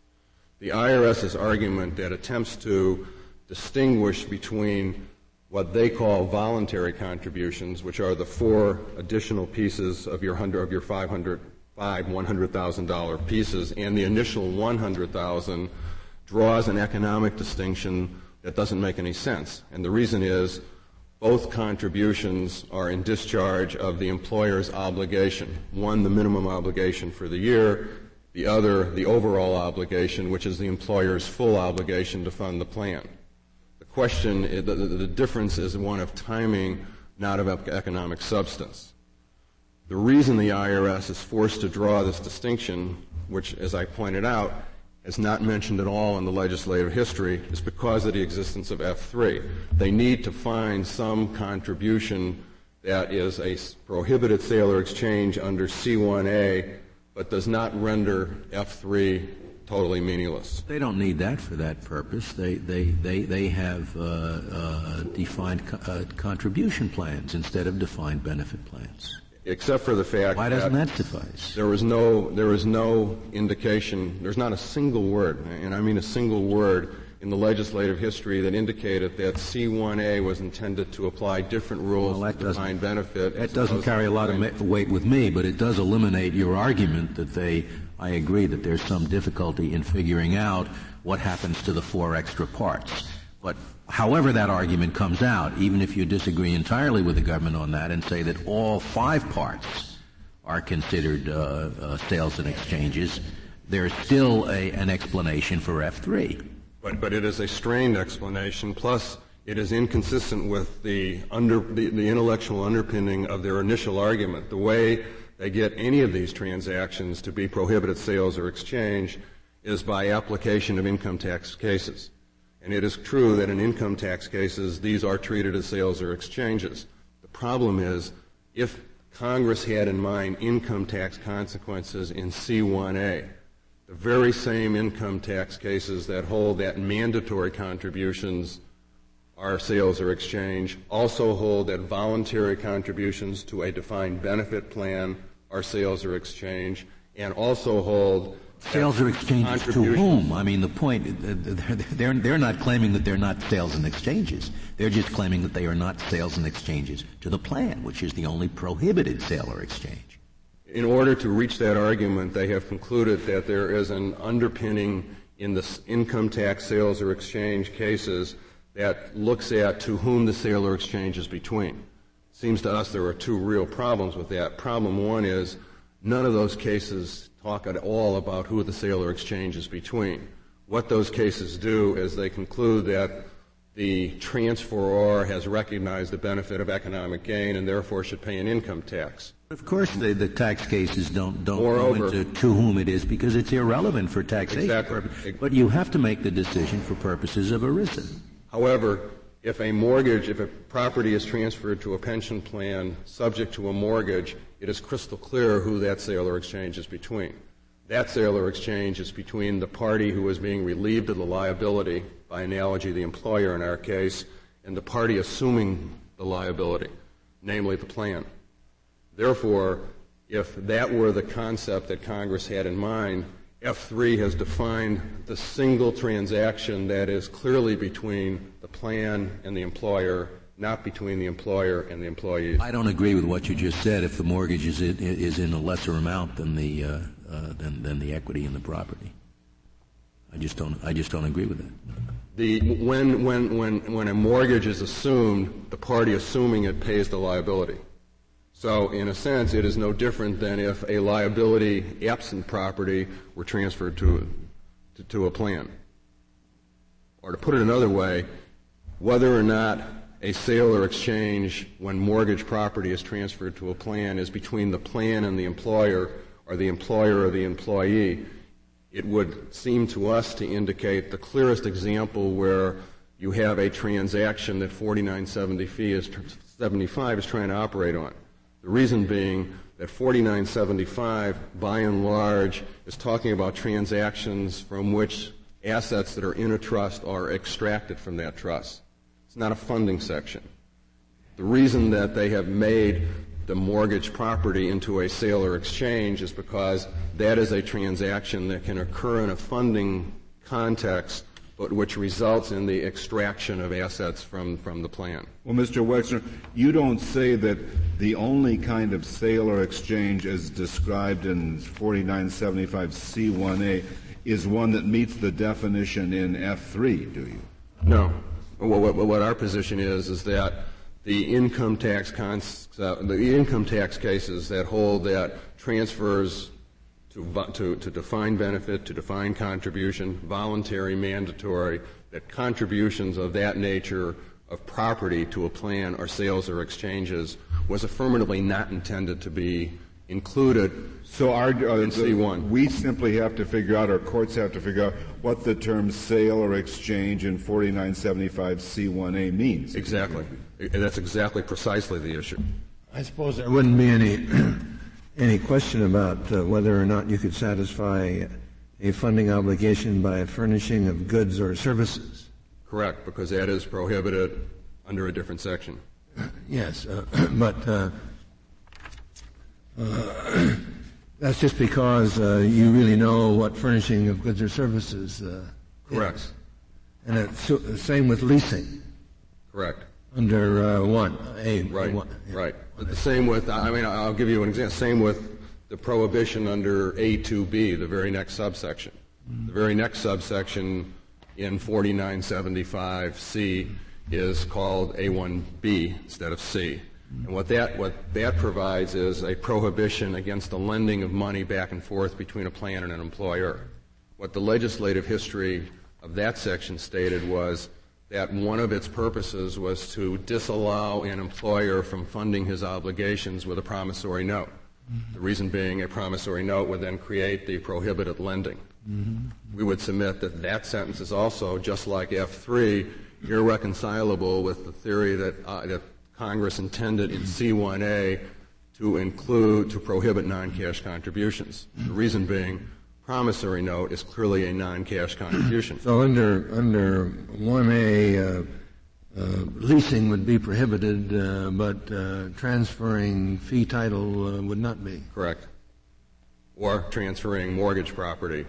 The IRS's argument that attempts to distinguish between what they call voluntary contributions, which are the four additional pieces of your hundred of your 500 five $100,000 pieces, and the initial 100,000 draws an economic distinction that doesn't make any sense. And the reason is both contributions are in discharge of the employer's obligation. One, the minimum obligation for the year, the other, the overall obligation, which is the employer's full obligation to fund the plan. Question, the difference is one of timing, not of economic substance. The reason the IRS is forced to draw this distinction, which, as I pointed out, is not mentioned at all in the legislative history, is because of the existence of F3. They need to find some contribution that is a prohibited sale or exchange under C1A, but does not render F3 totally meaningless. They don't need that for that purpose. They, they, they, they have uh, uh, defined co- uh, contribution plans instead of defined benefit plans. Except for the fact Why doesn't that suffice? there was no there was no indication. There's not a single word, and I mean a single word in the legislative history that indicated that C1A was intended to apply different rules Well, to that defined benefit. That doesn't carry a lot of weight with me, but it does eliminate your argument that they, I agree that there's some difficulty in figuring out what happens to the four extra parts. But however that argument comes out, even if you disagree entirely with the government on that and say that all five parts are considered uh, uh, sales and exchanges, there's still a, an explanation for F3. But, but it is a strained explanation. Plus, it is inconsistent with the, under, the, the intellectual underpinning of their initial argument. The way they get any of these transactions to be prohibited sales or exchange is by application of income tax cases. And it is true that in income tax cases, these are treated as sales or exchanges. The problem is, if Congress had in mind income tax consequences in C1A, the very same income tax cases that hold that mandatory contributions are sales or exchange also hold that voluntary contributions to a defined benefit plan are sales or exchange, and also hold Sales or exchanges to whom? I mean, the point, they're, (laughs) they're, they're not claiming that they're not sales and exchanges. They're just claiming that they are not sales and exchanges to the plan, which is the only prohibited sale or exchange. In order to reach that argument, they have concluded that there is an underpinning in the income tax sales or exchange cases that looks at to whom the sale or exchange is between. Seems to us there are two real problems with that. Problem one is none of those cases talk at all about who the sale or exchange is between. What those cases do is they conclude that the transferor has recognized the benefit of economic gain and therefore should pay an income tax. Of course, the, the tax cases don't don't Moreover, go into to whom it is because it's irrelevant for taxation Exactly. purposes. But you have to make the decision for purposes of ERISA. However, if a mortgage, if a property is transferred to a pension plan subject to a mortgage, it is crystal clear who that sale or exchange is between. That sale or exchange is between the party who is being relieved of the liability, by analogy the employer in our case, and the party assuming the liability, namely the plan. Therefore, if that were the concept that Congress had in mind, F3 has defined the single transaction that is clearly between the plan and the employer, not between the employer and the employee. I don't agree with what you just said. If the mortgage is in, is in a lesser amount than the uh, uh, than, than the equity in the property, I just don't I just don't agree with that. The, when, when, when, when a mortgage is assumed, the party assuming it pays the liability. So, in a sense, it is no different than if a liability absent property were transferred to, to, to a plan. Or to put it another way, whether or not a sale or exchange when mortgage property is transferred to a plan is between the plan and the employer or the employer or the employee, it would seem to us to indicate the clearest example where you have a transaction that 4975 is trying to operate on. The reason being that 4975, by and large, is talking about transactions from which assets that are in a trust are extracted from that trust. It's not a funding section. The reason that they have made the mortgage property into a sale or exchange is because that is a transaction that can occur in a funding context, but which results in the extraction of assets from, from the plan. Well, Mr. Wexler, you don't say that the only kind of sale or exchange as described in 4975C1A is one that meets the definition in F3, do you? No. What, what, what our position is is that the income tax cons, uh, the income tax cases that hold that transfers to, to, to define benefit, to define contribution, voluntary, mandatory, that contributions of that nature of property to a plan or sales or exchanges was affirmatively not intended to be included so our, uh, in C1. We simply have to figure out, or courts have to figure out, what the term sale or exchange in 4975C1A means. Exactly. That's exactly precisely the issue. I suppose there wouldn't be any any question about uh, whether or not you could satisfy a funding obligation by furnishing of goods or services. Correct, because that is prohibited under a different section. (clears throat) Yes, uh, (clears throat) but uh, uh (clears throat) that's just because uh, you really know what furnishing of goods or services uh, Correct. Is. And it's the same with leasing. Correct. Under uh, one A. Right. One, yeah. Right. The same with. I mean, I'll give you an example. Same with the prohibition under A2B, the very next subsection. Mm. The very next subsection in 4975C is called A1B instead of C. And what that, what that provides is a prohibition against the lending of money back and forth between a plan and an employer. What the legislative history of that section stated was that one of its purposes was to disallow an employer from funding his obligations with a promissory note. Mm-hmm. The reason being a promissory note would then create the prohibited lending. Mm-hmm. We would submit that that sentence is also, just like F3, irreconcilable with the theory that, uh, that Congress intended in C1A to include, to prohibit non-cash contributions. The reason being, promissory note is clearly a non-cash contribution. So under under 1A, uh, uh, leasing would be prohibited, uh, but uh, transferring fee title uh, would not be. Correct. Or transferring mortgage property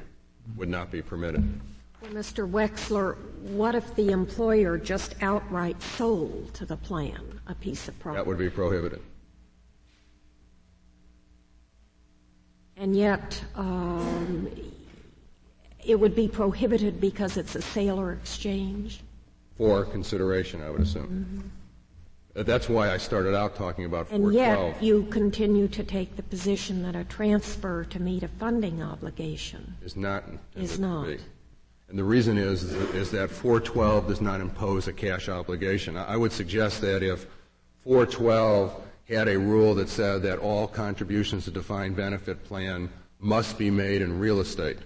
would not be permitted. Well, Mr. Wexler, what if the employer just outright sold to the plan a piece of property? That would be prohibited. And yet um, it would be prohibited because it's a sale or exchange? For consideration, I would assume. Uh, That's why I started out talking about And yet 412 you continue to take the position that a transfer to meet a funding obligation is not is not. And the reason is, is that 412 does not impose a cash obligation. I would suggest that if 412 had a rule that said that all contributions to defined benefit plan must be made in real estate,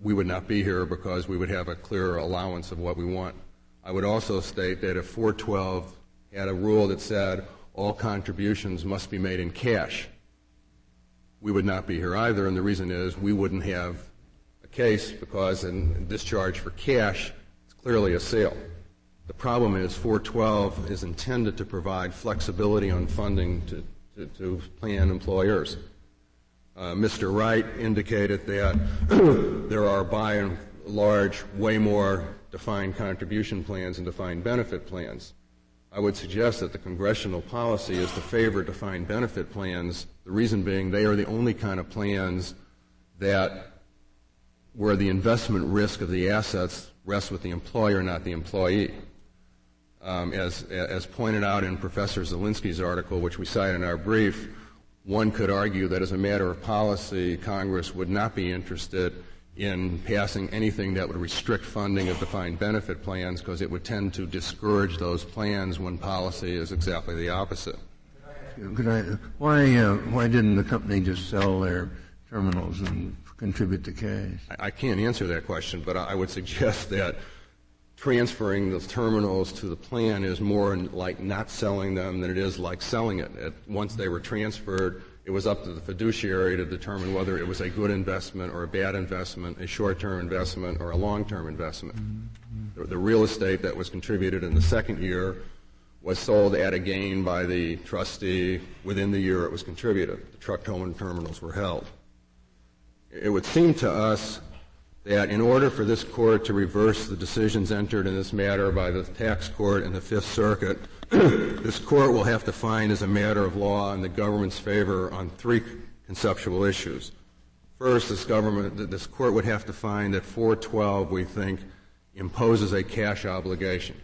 we would not be here because we would have a clearer allowance of what we want. I would also state that if 412 had a rule that said all contributions must be made in cash, we would not be here either, and the reason is we wouldn't have a case because in discharge for cash, it's clearly a sale. The problem is 412 is intended to provide flexibility on funding to, to, to plan employers. Uh, Mr. Wright indicated that (coughs) there are by and large way more defined contribution plans and defined benefit plans. I would suggest that the congressional policy is to favor defined benefit plans, the reason being they are the only kind of plans that where the investment risk of the assets rests with the employer, not the employee. Um, as, as pointed out in Professor Zelinsky's article, which we cite in our brief, one could argue that as a matter of policy, Congress would not be interested in passing anything that would restrict funding of defined benefit plans because it would tend to discourage those plans when policy is exactly the opposite. Could I, why, uh, why didn't the company just sell their terminals and contribute the cash? I, I can't answer that question, but I, I would suggest (laughs) that transferring the terminals to the plan is more like not selling them than it is like selling it. it. Once they were transferred, it was up to the fiduciary to determine whether it was a good investment or a bad investment, a short-term investment or a long-term investment. The, the real estate that was contributed in the second year was sold at a gain by the trustee within the year it was contributed. The truck towing terminals were held. It would seem to us that in order for this court to reverse the decisions entered in this matter by the tax court and the Fifth Circuit, (clears throat) this court will have to find as a matter of law in the government's favor on three conceptual issues. First, this government, this court would have to find that 412, we think, imposes a cash obligation.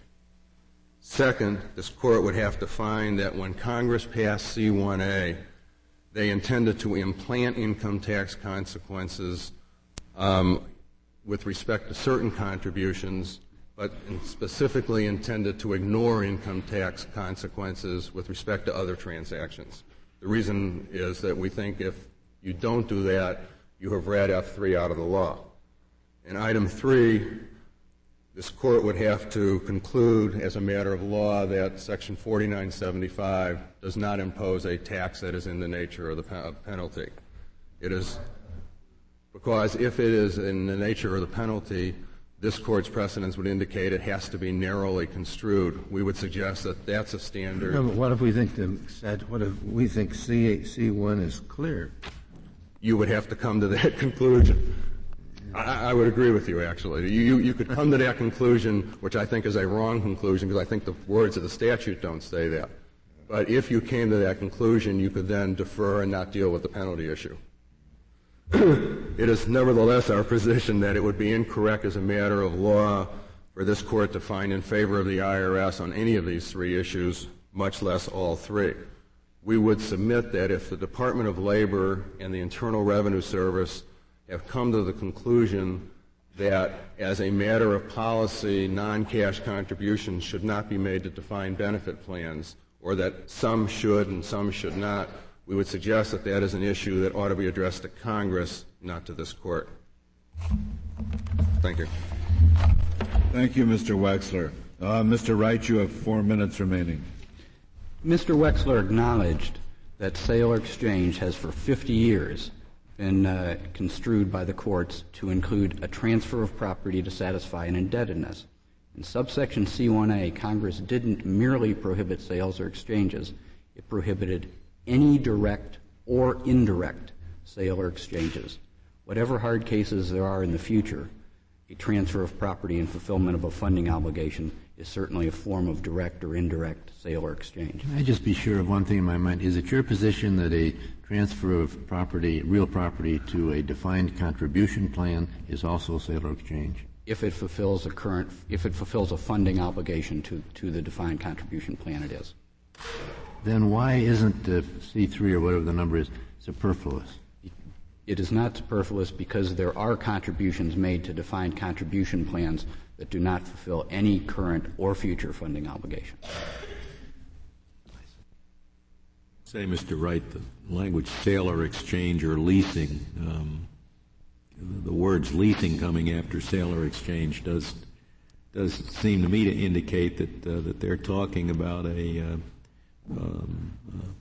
Second, this court would have to find that when Congress passed C1A, they intended to implant income tax consequences um, with respect to certain contributions, but specifically intended to ignore income tax consequences with respect to other transactions. The reason is that we think if you don't do that, you have read F3 out of the law. And item three, this court would have to conclude as a matter of law that Section 4975 does not impose a tax that is in the nature of the penalty. It is because if it is in the nature of the penalty, this court's precedents would indicate it has to be narrowly construed. We would suggest that that's a standard. No, but what if we think the what if we think C C1 is clear? You would have to come to that (laughs) conclusion. I, I would agree with you, actually. You, you could come to that conclusion, which I think is a wrong conclusion, because I think the words of the statute don't say that. But if you came to that conclusion, you could then defer and not deal with the penalty issue. (clears throat) it is nevertheless our position that it would be incorrect as a matter of law for this court to find in favor of the IRS on any of these three issues, much less all three. We would submit that if the Department of Labor and the Internal Revenue Service have come to the conclusion that as a matter of policy, non-cash contributions should not be made to defined benefit plans, or that some should and some should not, we would suggest that that is an issue that ought to be addressed to Congress, not to this court. Thank you. Thank you, Mr. Wexler. Uh, Mr. Wright, you have four minutes remaining. Mr. Wexler acknowledged that sale or exchange has for 50 years been uh, construed by the courts to include a transfer of property to satisfy an indebtedness. In subsection C1A, Congress didn't merely prohibit sales or exchanges, it prohibited any direct or indirect sale or exchanges. Whatever hard cases there are in the future, a transfer of property and fulfillment of a funding obligation is certainly a form of direct or indirect sale or exchange. Can I just be sure of one thing in my mind? Is it your position that a transfer of property, real property, to a defined contribution plan is also sale or exchange? If it fulfills a current, if it fulfills a funding obligation to, to the defined contribution plan, it is. Then why isn't the C3 or whatever the number is superfluous? It is not superfluous because there are contributions made to defined contribution plans that do not fulfill any current or future funding obligation. Say, Mr. Wright, the language sale or exchange or leasing, um, the words leasing coming after sale or exchange does does seem to me to indicate that uh, that they're talking about a uh, um,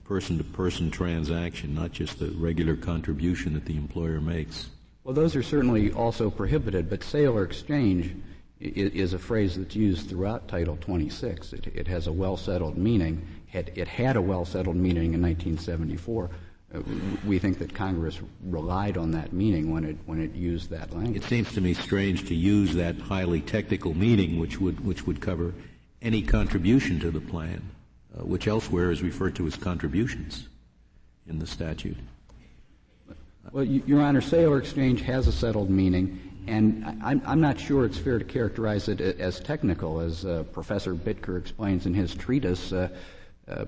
person-to-person transaction, not just the regular contribution that the employer makes. Well, those are certainly also prohibited, but sale or exchange is a phrase that's used throughout Title 26. It, it has a well-settled meaning. It, it had a well-settled meaning in 1974. Uh, we think that Congress relied on that meaning when it when it used that language. It seems to me strange to use that highly technical meaning, which would which would cover any contribution to the plan, uh, which elsewhere is referred to as contributions in the statute. Well, Your Honor, sale or exchange has a settled meaning, and I'm, I'm not sure it's fair to characterize it as technical, as uh, Professor Bittker explains in his treatise. Uh, uh,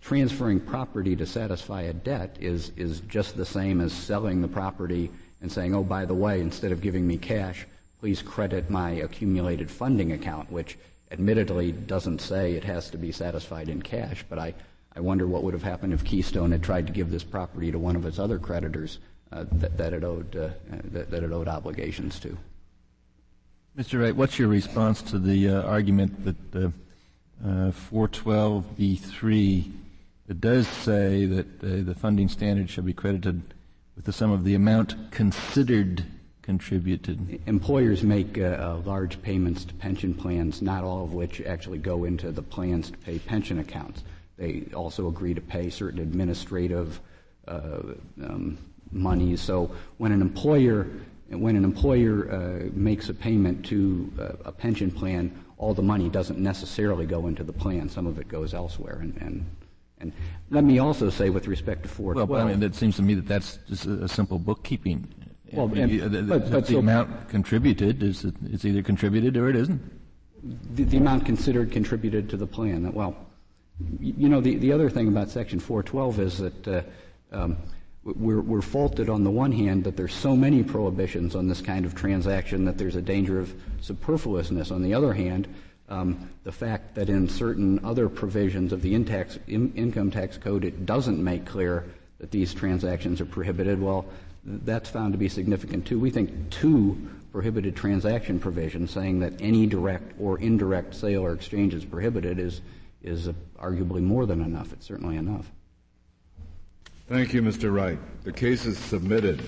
transferring property to satisfy a debt is, is just the same as selling the property and saying, oh, by the way, instead of giving me cash, please credit my accumulated funding account, which admittedly doesn't say it has to be satisfied in cash, but I, I wonder what would have happened if Keystone had tried to give this property to one of its other creditors uh, that, that, it owed, uh, that, that, it owed obligations to. Mr. Wright, what's your response to the uh, argument that uh, 412b3 it does say that uh, the funding standard shall be credited with the sum of the amount considered contributed. Employers make uh, large payments to pension plans, not all of which actually go into the plans to pay pension accounts. They also agree to pay certain administrative uh, um, money. So when an employer when an employer uh, makes a payment to uh, a pension plan, all the money doesn't necessarily go into the plan. Some of it goes elsewhere. And, and, and let me also say, with respect to 412. Well, I mean, it seems to me that that's just a, a simple bookkeeping. Well, and, the, but, but the so amount contributed is it's either contributed or it isn't. The, the amount considered contributed to the plan. Well, you know, the, the other thing about Section 412 is that uh, um, we're, we're, faulted on the one hand that there's so many prohibitions on this kind of transaction that there's a danger of superfluousness. On the other hand, um, the fact that in certain other provisions of the in tax, in, income tax code it doesn't make clear that these transactions are prohibited, well, that's found to be significant too. We think two prohibited transaction provisions saying that any direct or indirect sale or exchange is prohibited is, is arguably more than enough. It's certainly enough. Thank you, Mr. Wright. The case is submitted.